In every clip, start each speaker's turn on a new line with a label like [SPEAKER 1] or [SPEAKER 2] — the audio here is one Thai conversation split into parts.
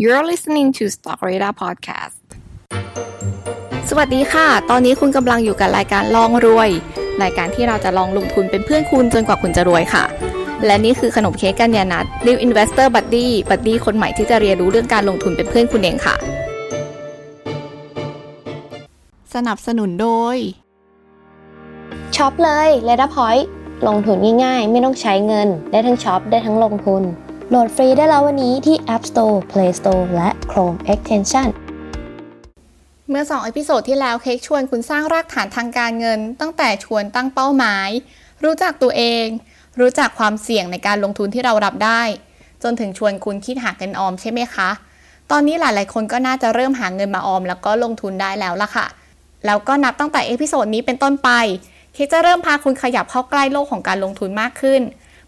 [SPEAKER 1] You're listening to Stock Radar Podcast สวัสดีค่ะ ตอนนี้คุณกำลังอยู่กับรายการลองรวย รายการที่เราจะลองลงทุนเป็นเพื่อนคุณจนกว่าคุณจะรวยค่ะ และนี่คือขนมเค้กกัญญานัท New Investor Buddy Buddy คนใหม่ที่จะเรียนรู้เรื่องการลงทุนเป็นเพื่อนคุณเองค่ะ สนับสนุนโดย
[SPEAKER 2] ช็อปเลย l e t a Point ลงทุนง่ายๆ ไม่ต้องใช้เงิน ได้ทั้งช็อปได้ทั้งลงทุน โหลดฟรีได้แล้ววันนี้ที่ App Store, Play Store และ Chrome Extension
[SPEAKER 1] เมื่อ2 episode ที่แล้วเค้กชวนคุณสร้างรากฐานทางการเงิน ตั้งแต่ชวนตั้งเป้าหมาย รู้จักตัวเอง รู้จักความเสี่ยงในการลงทุนที่เรารับได้ จนถึงชวนคุณคิดหาเงินออมใช่ไหมคะ ตอนนี้หลาย ๆ คนก็น่าจะเริ่มหาเงินมาออม แล้วก็ลงทุนได้แล้วล่ะค่ะ แล้วก็นับตั้งแต่ episode นี้เป็นต้นไปเค้กจะเริ่มพาคุณขยับเข้าใกล้โลกของการลงทุนมากขึ้น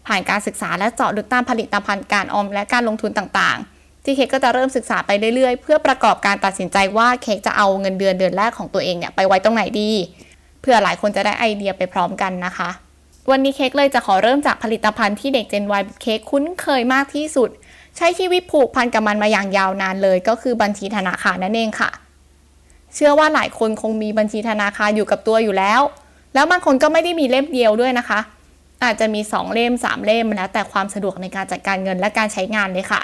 [SPEAKER 1] ผ่านการศึกษาและเจาะลึกตามผลิตภัณฑ์การออมและการลงทุนต่างๆ ที่เค้กก็จะเริ่มศึกษาไปเรื่อยๆ เพื่อประกอบการตัดสินใจว่าเค้กจะเอาเงินเดือนเดือนแรกของตัวเองเนี่ยไปไว้ตรงไหนดี เพื่อหลายคนจะได้ไอเดียไปพร้อมกันนะคะ วันนี้เค้กเลยจะขอเริ่มจากผลิตภัณฑ์ที่เด็ก Gen Y เค้กคุ้นเคยมากที่สุด ใช้ชีวิตผูกพันกับมันมาอย่างยาวนานเลย ก็คือบัญชีธนาคารนั่นเองค่ะ เชื่อว่าหลายคนคงมีบัญชีธนาคารอยู่กับตัวอยู่แล้ว แล้วบางคนก็ไม่ได้มีเล่มเดียวด้วยนะคะ อาจจะมี 2 เล่ม 3 เล่มแล้วแต่ความสะดวกในการจัดการเงินและการใช้งานเลยค่ะ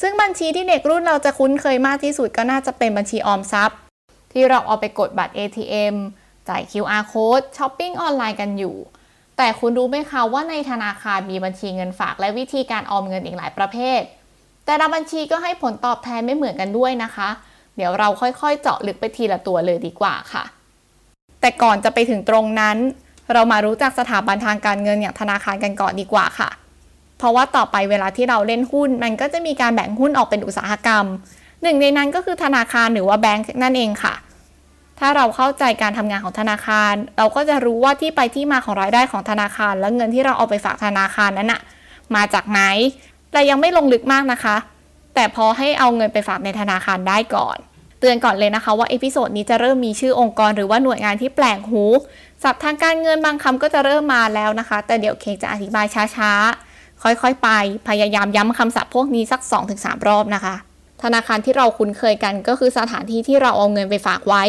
[SPEAKER 1] ซึ่งบัญชีที่เด็กรุ่นเราจะคุ้นเคยมากที่สุดก็น่าจะเป็นบัญชีออมทรัพย์ ที่เราเอาไปกดบัตร ATM จ่าย QR code ช้อปปิ้งออนไลน์กันอยู่ แต่คุณรู้ไหมคะว่าในธนาคารมีบัญชีเงินฝากและวิธีการออมเงินอีกหลายประเภท แต่ละบัญชีก็ให้ผลตอบแทนไม่เหมือนกันด้วยนะคะ เดี๋ยวเราค่อยๆ เจาะลึกไปทีละตัวเลยดีกว่าค่ะ แต่ก่อนจะไปถึงตรงนั้น เรามารู้จักสถาบันทางการเงินอย่างธนาคารกันก่อนดีกว่าค่ะ เพราะว่าต่อไปเวลาที่เราเล่นหุ้น มันก็จะมีการแบ่งหุ้นออกเป็นอุตสาหกรรม หนึ่งในนั้นก็คือธนาคารหรือว่าแบงก์นั่นเองค่ะ ถ้าเราเข้าใจการทำงานของธนาคาร เราก็จะรู้ว่าที่ไปที่มาของรายได้ของธนาคาร และเงินที่เราเอาไปฝากธนาคารนั้นอะมาจากไหน แต่ยังไม่ลงลึกมากนะคะ แต่พอให้เอาเงินไปฝากในธนาคารได้ก่อน เตือนก่อนเลยนะคะว่า episode นี้จะเริ่มมีชื่อองค์กรหรือว่าหน่วยงานที่แปลกหูศัพท์ทางการเงินบางคำก็จะเริ่มมาแล้วนะคะ แต่เดี๋ยวเคจะอธิบายช้าๆ ค่อยๆ ไป พยายามย้ำคำศัพท์พวกนี้สัก 2-3 รอบนะคะ ธนาคารที่เราคุ้นเคยกันก็คือสถานที่ที่เราเอาเงินไปฝากไว้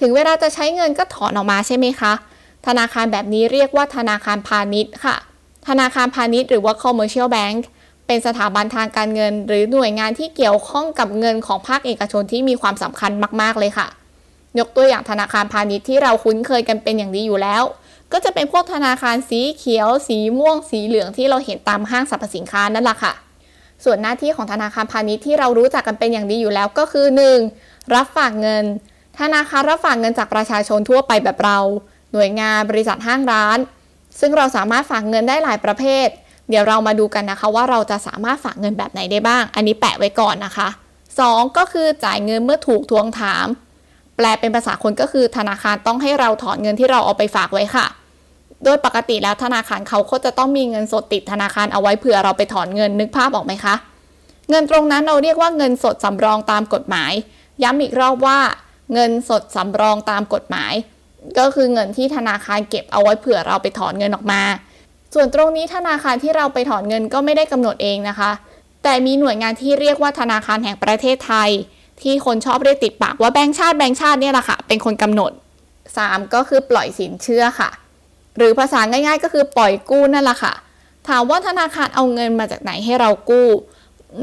[SPEAKER 1] ถึงเวลาจะใช้เงินก็ถอนออกมาใช่ไหมคะ ธนาคารแบบนี้เรียกว่าธนาคารพาณิชย์ค่ะ ธนาคารพาณิชย์หรือว่า commercial bank เป็นสถาบันทางการเงิน หรือหน่วยงานที่เกี่ยวข้องกับเงินของภาคเอกชนที่มีความสำคัญมาก ๆ เลยค่ะ ยกตัวอย่างธนาคารพาณิชย์ที่เราคุ้นเคยกันเป็นอย่างดีอยู่แล้ว ก็จะเป็นพวกธนาคารสีเขียว สีม่วง สีเหลืองที่เราเห็นตามห้างสรรพสินค้านั่นแหละค่ะ ส่วนหน้าที่ของธนาคารพาณิชย์ที่เรารู้จักกันเป็นอย่างดีอยู่แล้วก็คือ 1. รับฝากเงิน ธนาคารรับฝากเงินจากประชาชนทั่วไปแบบเรา หน่วยงานบริษัทห้างร้าน ซึ่งเราสามารถฝากเงินได้หลายประเภท เดี๋ยวเรามาดูกันนะคะว่าเราจะสามารถฝากเงินแบบไหนได้บ้าง อันนี้แปะไว้ก่อนนะคะ 2. ก็คือจ่ายเงินเมื่อถูกทวงถาม แปลเป็นภาษาคนก็คือธนาคารต้องให้เราถอนเงินที่เราเอาไปฝากไว้ค่ะ โดยปกติแล้วธนาคารเขาก็จะต้องมีเงินสดติดธนาคารเอาไว้เผื่อเราไปถอนเงินนึกภาพออกไหมคะ เงินตรงนั้นเราเรียกว่าเงินสดสำรองตามกฎหมาย ย้ำอีกรอบว่าเงินสดสำรองตามกฎหมาย ก็คือเงินที่ธนาคารเก็บเอาไว้เผื่อเราไปถอนเงินออกมา ส่วนตรงนี้ธนาคารที่เราไปถอนเงินก็ไม่ได้กำหนดเองนะคะ แต่มีหน่วยงานที่เรียกว่าธนาคารแห่งประเทศไทย ที่คนชอบเรียกติดปากว่าแบงค์ชาติแบงค์ชาติเนี่ยแหละค่ะ เป็นคนกำหนด 3 ก็คือปล่อยสินเชื่อค่ะ หรือภาษาง่ายๆ ก็คือปล่อยกู้นั่นแหละค่ะ ถามว่าธนาคารเอาเงินมาจากไหนให้เรากู้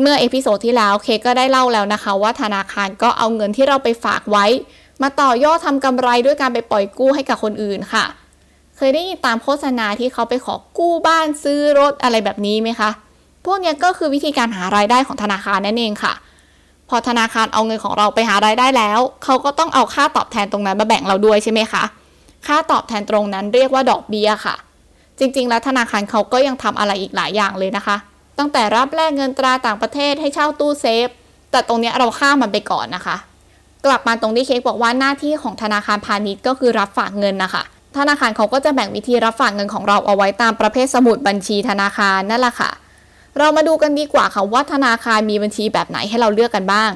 [SPEAKER 1] เมื่อ episode ที่แล้วเคก็ได้เล่าแล้วนะคะ ว่าธนาคารก็เอาเงินที่เราไปฝากไว้ มาต่อยอดทำกำไรด้วยการไปปล่อยกู้ให้กับคนอื่นค่ะ เคยได้ยินตามโฆษณาที่เขาไปขอกู้บ้านซื้อรถอะไรแบบนี้ไหมคะ พวกนี้ก็คือวิธีการหารายได้ของธนาคารนั่นเองค่ะ พอธนาคารเอาเงินของเราไปหารายได้แล้ว เขาก็ต้องเอาค่าตอบแทนตรงนั้นมาแบ่งเราด้วยใช่ไหมคะ ค่าตอบแทนตรงนั้นเรียกว่าดอกเบี้ยค่ะ จริง ๆ แล้วธนาคารเขาก็ยังทำอะไรอีกหลายอย่างเลยนะคะ ตั้งแต่รับแลกเงินตราต่างประเทศให้เช่าตู้เซฟ แต่ตรงนี้เราข้ามมันไปก่อนนะคะกลับมาตรงที่เค้กบอกว่าหน้าที่ของธนาคารพาณิชย์ก็คือรับฝากเงินนะคะ ธนาคารเขาก็จะแบ่งวิธีรับฝากเงินของเราเอาไว้ตามประเภทสมุดบัญชีธนาคารนั่นแหละค่ะ เรามาดูกันดีกว่าค่ะว่าธนาคารมีบัญชีแบบไหนให้เราเลือกกันบ้าง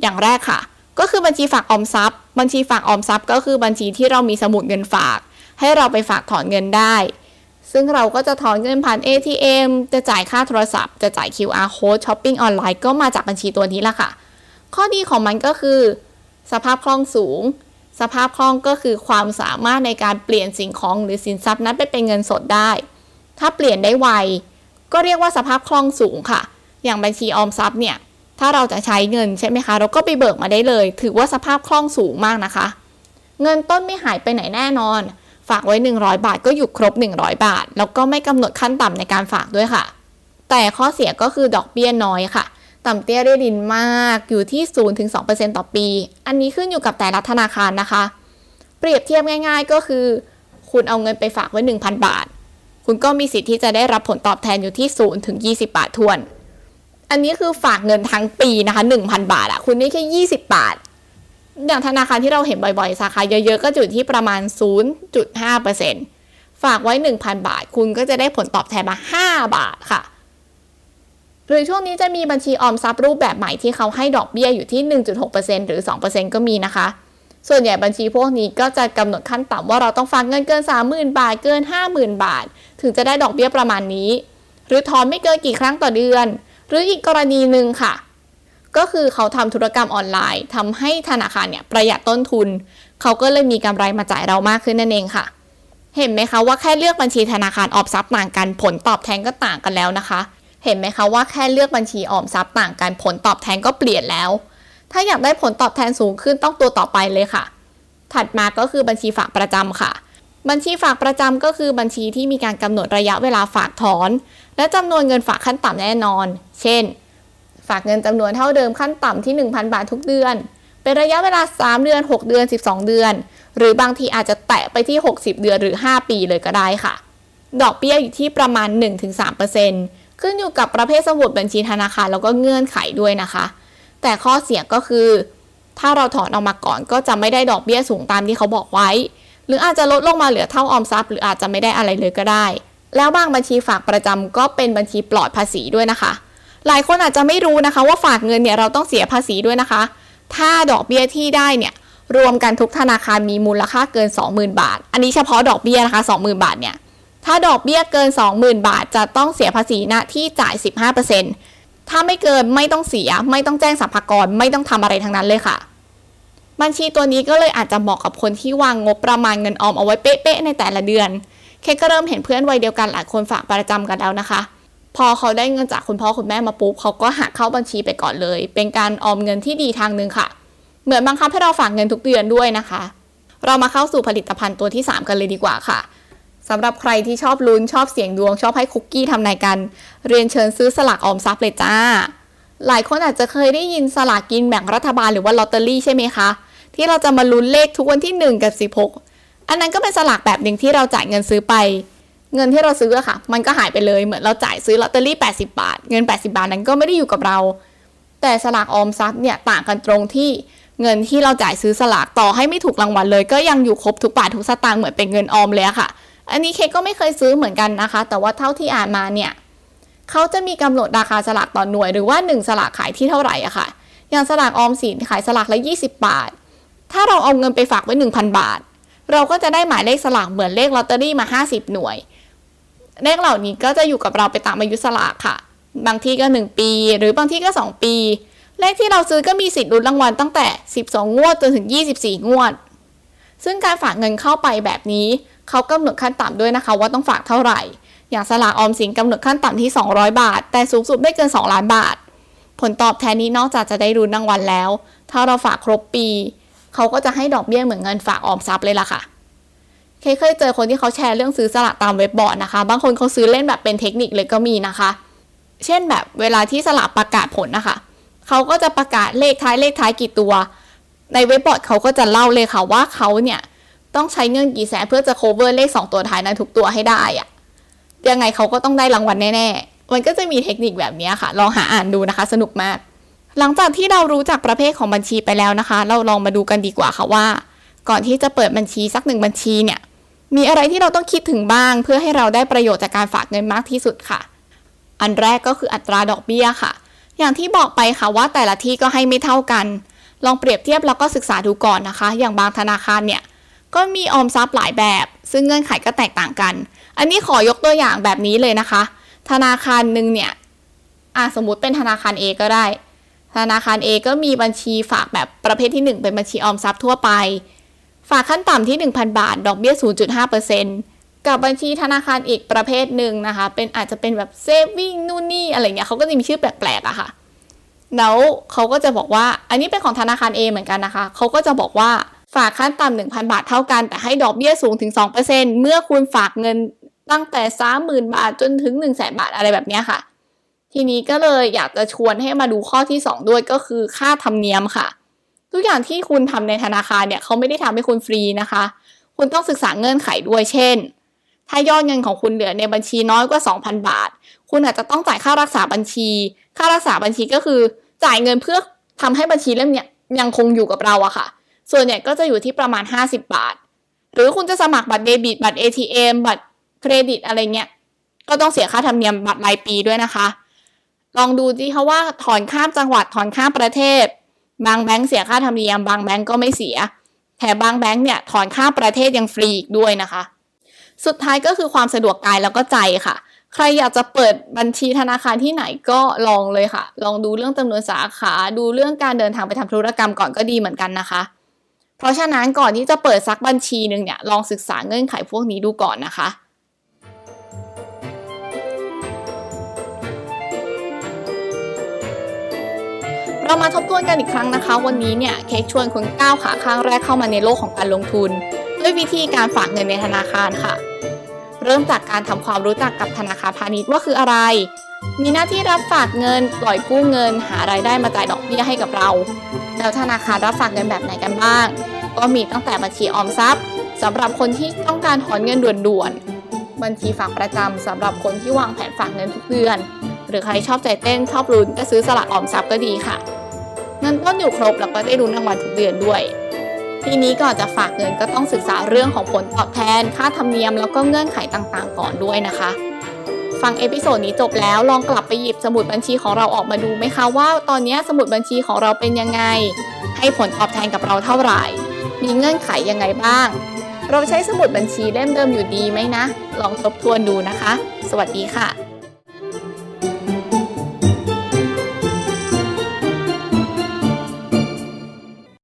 [SPEAKER 1] อย่างแรกค่ะ ก็คือบัญชีฝากออมทรัพย์ บัญชีฝากออมทรัพย์ ก็คือบัญชีที่เรามีสมุดเงินฝาก ให้เราไปฝากถอนเงินได้ ซึ่งเราก็จะถอนเงินผ่าน ATM จะจ่ายค่าโทรศัพท์ จะจ่าย QR code ช้อปปิ้งออนไลน์ก็มาจากบัญชีตัวนี้ละค่ะ ข้อดีของมันก็คือ สภาพคล่องสูง สภาพคล่องก็คือความสามารถในการเปลี่ยนสิ่งของหรือสินทรัพย์นั้นไปเป็นเงินสดได้ ถ้าเปลี่ยนได้ไว ก็เรียกว่าสภาพคล่องสูงค่ะ อย่างบัญชีออมทรัพย์เนี่ย ถ้าเราจะใช้เงินใช่ไหมคะ เราก็ไปเบิกมาได้เลย ถือว่าสภาพคล่องสูงมากนะคะ เงินต้นไม่หายไปไหนแน่นอน ฝากไว้ 100 บาทก็อยู่ครบ 100 บาท แล้วก็ไม่กำหนดขั้นต่ำในการฝากด้วยค่ะ แต่ข้อเสียก็คือดอกเบี้ยน้อยค่ะ ต่ำเตี้ยเรียดินมากอยู่ที่ 0-2%ต่อปี อันนี้ขึ้นอยู่กับแต่ละธนาคารนะคะ เปรียบเทียบง่ายๆก็คือ คุณเอาเงินไปฝากไว้ 1,000 บาท คุณก็มีสิทธิ์ที่จะได้รับผลตอบแทนอยู่ที่ 0 ถึง 20 บาททวน อันนี้คือฝากเงินทั้งปีนะคะ 1,000 บาทอะคุณได้แค่ 20 บาท อย่างธนาคารที่เราเห็นบ่อยๆ สาขาเยอะๆ ก็อยู่ที่ประมาณ 0.5%ฝากไว้ 1,000 บาท คุณก็จะได้ผลตอบแทนมา 5 บาทค่ะ หรือช่วงนี้จะมีบัญชีออมทรัพย์รูปแบบใหม่ที่เขาให้ดอกเบี้ยอยู่ที่ 1.6%หรือ 2%ก็มีนะคะ ส่วนใหญ่บัญชีพวกนี้ก็จะกำหนดขั้นต่ำว่าเราต้องฝากเงินเกิน 30,000 บาทเกิน 50,000 บาท ถึงจะได้ดอกเบี้ยประมาณนี้ หรือถอนไม่เกินกี่ครั้งต่อเดือน หรืออีกกรณีหนึ่งค่ะ ก็คือเขาทำธุรกรรมออนไลน์ทำให้ธนาคารเนี่ยประหยัดต้นทุน เขาก็เลยมีกำไรมาจ่ายเรามากขึ้นนั่นเองค่ะเห็นไหมคะว่าแค่เลือกบัญชีธนาคารออมทรัพย์ต่างกันผลตอบแทนก็ต่างกันแล้วนะคะ เห็นไหมคะว่าแค่เลือกบัญชีออมทรัพย์ต่างกันผลตอบแทนก็เปลี่ยนแล้ว ถ้าอยากได้ผลตอบแทนสูงขึ้นต้องตัวต่อไปเลยค่ะ ถัดมาก็คือบัญชีฝากประจำค่ะ บัญชีฝากประจำก็คือบัญชีที่มีการกำหนดระยะเวลาฝากถอน และจำนวนเงินฝากขั้นต่ำแน่นอน เช่น ฝากเงินจำนวนเท่าเดิมขั้นต่ำที่ 1,000 บาททุกเดือน เป็นระยะเวลา 3 เดือน 6 เดือน 12 เดือน หรือบางทีอาจจะแตะไปที่ 60 เดือนหรือ 5 ปีเลยก็ได้ค่ะ ดอกเบี้ยอยู่ที่ประมาณ 1-3% ขึ้นอยู่กับประเภทสมุดบัญชีธนาคารแล้วก็เงื่อนไขด้วยนะคะ แต่ข้อเสียก็คือ ถ้าเราถอนออกมาก่อนก็จะไม่ได้ดอกเบี้ยสูงตามที่เขาบอกไว้ หรืออาจจะลดลงมาเหลือเท่าออมทรัพย์ หรืออาจจะไม่ได้อะไรเลยก็ได้ แล้วบางบัญชีฝากประจำก็เป็นบัญชีปลอดภาษีด้วยนะคะ หลายคนอาจจะไม่รู้นะคะ ว่าฝากเงินเนี่ยเราต้องเสียภาษีด้วยนะคะ ถ้าดอกเบี้ยที่ได้เนี่ยรวมกันทุกธนาคารมีมูลค่าเกิน 20,000 บาท อันนี้เฉพาะดอกเบี้ยนะคะ 20,000 บาทเนี่ย ถ้าดอกเบี้ยเกิน 20,000 บาท จะต้องเสียภาษีหน้าที่จ่าย 15%ถ้าไม่เกินไม่ต้องเสีย ไม่ต้องแจ้งสรรพากรไม่ต้องทำอะไรทั้งนั้นเลยค่ะ บัญชีตัวนี้ก็เลยอาจจะเหมาะกับคนที่วางงบประมาณเงินออมเอาไว้เป๊ะๆในแต่ละเดือน เคก็เริ่มเห็นเพื่อนวัยเดียวกันหลายคนฝากประจำกันแล้วนะคะ พอเขาได้เงินจากคุณพ่อคุณแม่มาปุ๊บเขาก็หักเข้าบัญชีไปก่อนเลย เป็นการออมเงินที่ดีทางหนึ่งค่ะ เหมือนบังคับให้เราฝากเงินทุกเดือนด้วยนะคะ เรามาเข้าสู่ผลิตภัณฑ์ตัวที่ 3 กันเลยดีกว่าค่ะ สำหรับใครที่ชอบลุ้นชอบเสี่ยงดวง ชอบให้คุกกี้ทำนายกัน เรียนเชิญซื้อสลากออมทรัพย์เลยจ้า หลายคนอาจจะเคยได้ยินสลากกินแบ่งรัฐบาลหรือว่าลอตเตอรี่ใช่ไหมคะ ที่เราจะมาลุ้นเลขทุกวันที่ 1 กับ 16 อันนั้นก็เป็นสลากแบบหนึ่งที่เราจ่ายเงินซื้อไป เงินที่เราซื้อค่ะ มันก็หายไปเลยเหมือนเราจ่ายซื้อลอตเตอรี่ 80 บาท เงิน 80 บาทนั้นก็ไม่ได้อยู่กับเรา แต่สลากออมทรัพย์เนี่ยต่างกันตรงที่เงินที่เราจ่ายซื้อสลากต่อให้ไม่ถูกรางวัลเลย ก็ยังอยู่ครบทุกบาททุกสตางค์เหมือนเป็นเงินออมเลยค่ะ อันนี้เคก็ไม่เคยซื้อเหมือนกันนะคะ แต่ว่าเท่าที่อ่านมาเนี่ยเขาจะมีกำหนดราคาสลากต่อหน่วยหรือว่า 1 สลากขายที่เท่าไหร่อะค่ะ อย่างสลากออมสินขายสลากละ 20 บาท ถ้าเราเอาเงินไปฝากไว้ 1,000 บาท เราก็จะได้หมายเลขสลากเหมือนเลขลอตเตอรี่มา 50 หน่วย เลขเหล่านี้ก็จะอยู่กับเราไปตามอายุสลากค่ะ บางที่ก็ 1 ปี หรือบางที่ก็ 2 ปี เลขที่เราซื้อก็มีสิทธิ์ลุ้นรางวัลตั้งแต่ 12 งวดจนถึง 24 งวด ซึ่งการฝากเงินเข้าไปแบบนี้ เขากำหนดขั้นต่ำด้วยนะคะ ว่าต้องฝากเท่าไหร่ อย่างสลากออมสินกำหนดขั้นต่ำที่ 200 บาท แต่สูงสุดไม่เกิน 2 ล้านบาท ผลตอบแทนนี้นอกจากจะได้รุนรางวัลแล้ว ถ้าเราฝากครบปี เขาก็จะให้ดอกเบี้ยเหมือนเงินฝากออมทรัพย์เลยล่ะค่ะเคยเคยเจอคนที่เขาแชร์เรื่องซื้อสลากตามเว็บบอร์ดนะคะ บางคนเขาซื้อเล่นแบบเป็นเทคนิคเลยก็มีนะคะ เช่นแบบเวลาที่สลากประกาศผลนะคะ เขาก็จะประกาศเลขท้ายเลขท้ายกี่ตัว ในเว็บบอร์ดเขาก็จะเล่าเลยค่ะว่าเขาเนี่ย ต้องใช้เงินกี่แสนเพื่อจะ cover เลข 2 ตัวท้ายนั้นทุกตัวให้ได้อะยังไงเขาก็ต้องได้รางวัลแน่ๆ มันก็จะมีเทคนิคแบบนี้ค่ะ ลองหาอ่านดูนะคะ สนุกมาก หลังจากที่เรารู้จักประเภทของบัญชีไปแล้วนะคะ เราลองมาดูกันดีกว่าค่ะว่า ก่อนที่จะเปิดบัญชีสักหนึ่งบัญชีเนี่ย มีอะไรที่เราต้องคิดถึงบ้าง เพื่อให้เราได้ประโยชน์จากการฝากเงินมากที่สุดค่ะ อันแรกก็คืออัตราดอกเบี้ยค่ะ อย่างที่บอกไปค่ะว่าแต่ละที่ก็ให้ไม่เท่ากัน ลองเปรียบเทียบแล้วก็ศึกษาดูก่อนนะคะ อย่างบางธนาคารเนี่ย ก็มีออมทรัพย์หลายแบบ ซึ่งเงื่อนไขก็แตกต่างกัน อันนี้ขอยกตัวอย่างแบบนี้เลยนะคะ ธนาคารหนึ่งเนี่ยอะสมมุติเป็นธนาคาร A ก็ได้ ธนาคาร A ก็มีบัญชีฝากแบบประเภทที่ 1 เป็นบัญชีออมทรัพย์ทั่วไป ฝากขั้นต่ำที่ 1,000 บาท ดอกเบี้ย 0.5%กับบัญชีธนาคารอีกประเภทหนึ่งนะคะ เป็นอาจจะเป็นแบบเซฟวิ่งนู่นนี่อะไรเงี้ยเขาก็จะมีชื่อแปลกๆอะค่ะ แล้วเขาก็จะบอกว่า อันนี้เป็นของธนาคาร A เหมือนกันนะคะ เขาก็จะบอกว่า ฝากขั้นต่ำ1,000 บาทเท่ากัน แต่ให้ดอกเบี้ยสูงถึง 2%เมื่อคุณฝากเงินตั้งแต่ 30,000 บาทจนถึง 1 0 0 0 0แบาทอะไรแบบนี้ค่ะ ทีนี้ก็เลยอยากจะชวนให้มาดูข้อที่ 2 ด้วยก็คือค่าธรรมเนียมค่ะ ทุกอย่างที่คุณทำในธนาคารเนี่ยเขาไม่ได้ทำให้คุณฟรีนะคะ คุณต้องศึกษาเงื่อนไขด้วยเช่น ถ้ายอดเงินของคุณเหลือในบัญชีน้อยกว่า 2,000 บาท คุณอาจจะต้องจ่ายค่ารักษาบัญชี ค่ารักษาบัญชีก็คือจ่ายเงินเพื่อทำให้บัญชีเล่มเนี้ยยังคงอยู่กับเราอะค่ะ ส่วนใหญ่ก็จะอยู่ที่ประมาณ 50 บาท หรือคุณจะสมัครบัตรเดบิตบัตร ATM บัตรเครดิตอะไรเงี้ย ก็ต้องเสียค่าธรรมเนียมบัตรรายปีด้วยนะคะ ลองดูดิคะว่าถอนข้ามจังหวัดถอนข้ามประเทศ บางแบงก์เสียค่าธรรมเนียมบางแบงก์ก็ไม่เสีย แถมบางแบงก์เนี่ยถอนข้ามประเทศยังฟรีอีกด้วยนะคะ สุดท้ายก็คือความสะดวกกายแล้วก็ใจค่ะใครอยากจะเปิดบัญชีธนาคารที่ไหนก็ลองเลยค่ะ ลองดูเรื่องจำนวนสาขา ดูเรื่องการเดินทางไปทำธุรกรรมก่อนก็ดีเหมือนกันนะคะ เพราะฉะนั้นก่อนที่จะเปิดซักบัญชีหนึ่งเนี่ยลองศึกษาเงื่อนไขพวกนี้ดูก่อนนะคะเรามาทบทวนกันอีกครั้งนะคะ วันนี้เนี่ยเค้กชวนคุณก้าวขาข้างแรกเข้ามาในโลกของการลงทุน ด้วยวิธีการฝากเงินในธนาคารค่ะ เริ่มจากการทำความรู้จักกับธนาคารพาณิชย์ว่าคืออะไร มีหน้าที่รับฝากเงินปล่อยกู้เงิน หารายได้มาจ่ายดอกเบี้ยให้กับเรา แล้วธนาคารรับฝากเงินแบบไหนกันบ้าง ก็มีตั้งแต่บัญชีออมทรัพย์สำหรับคนที่ต้องการถอนเงินด่วนๆ บัญชีฝากประจำสำหรับคนที่วางแผนฝากเงินทุกเดือน หรือใครชอบใจเต้นชอบลุ้นก็ซื้อสลากออมทรัพย์ก็ดีค่ะ เงินต้นอยู่ครบแล้วก็ได้ลุ้นรางวัลทุกเดือนด้วย ทีนี้ก่อนจะฝากเงินก็ต้องศึกษาเรื่องของผลตอบแทน ค่าธรรมเนียมแล้วก็เงื่อนไขต่างๆ ก่อนด้วยนะคะฟัง episode นี้จบแล้วลองกลับไปหยิบสมุดบัญชีของเราออกมาดูไหมคะว่าตอนนี้สมุดบัญชีของเราเป็นยังไง ให้ผลตอบแทนกับเราเท่าไหร่ มีเงื่อนไขยังไงบ้าง เราใช้สมุดบัญชีเล่มเดิมอยู่ดีไหมนะ ลองทบทวนดูนะคะ สวัสดีค่ะ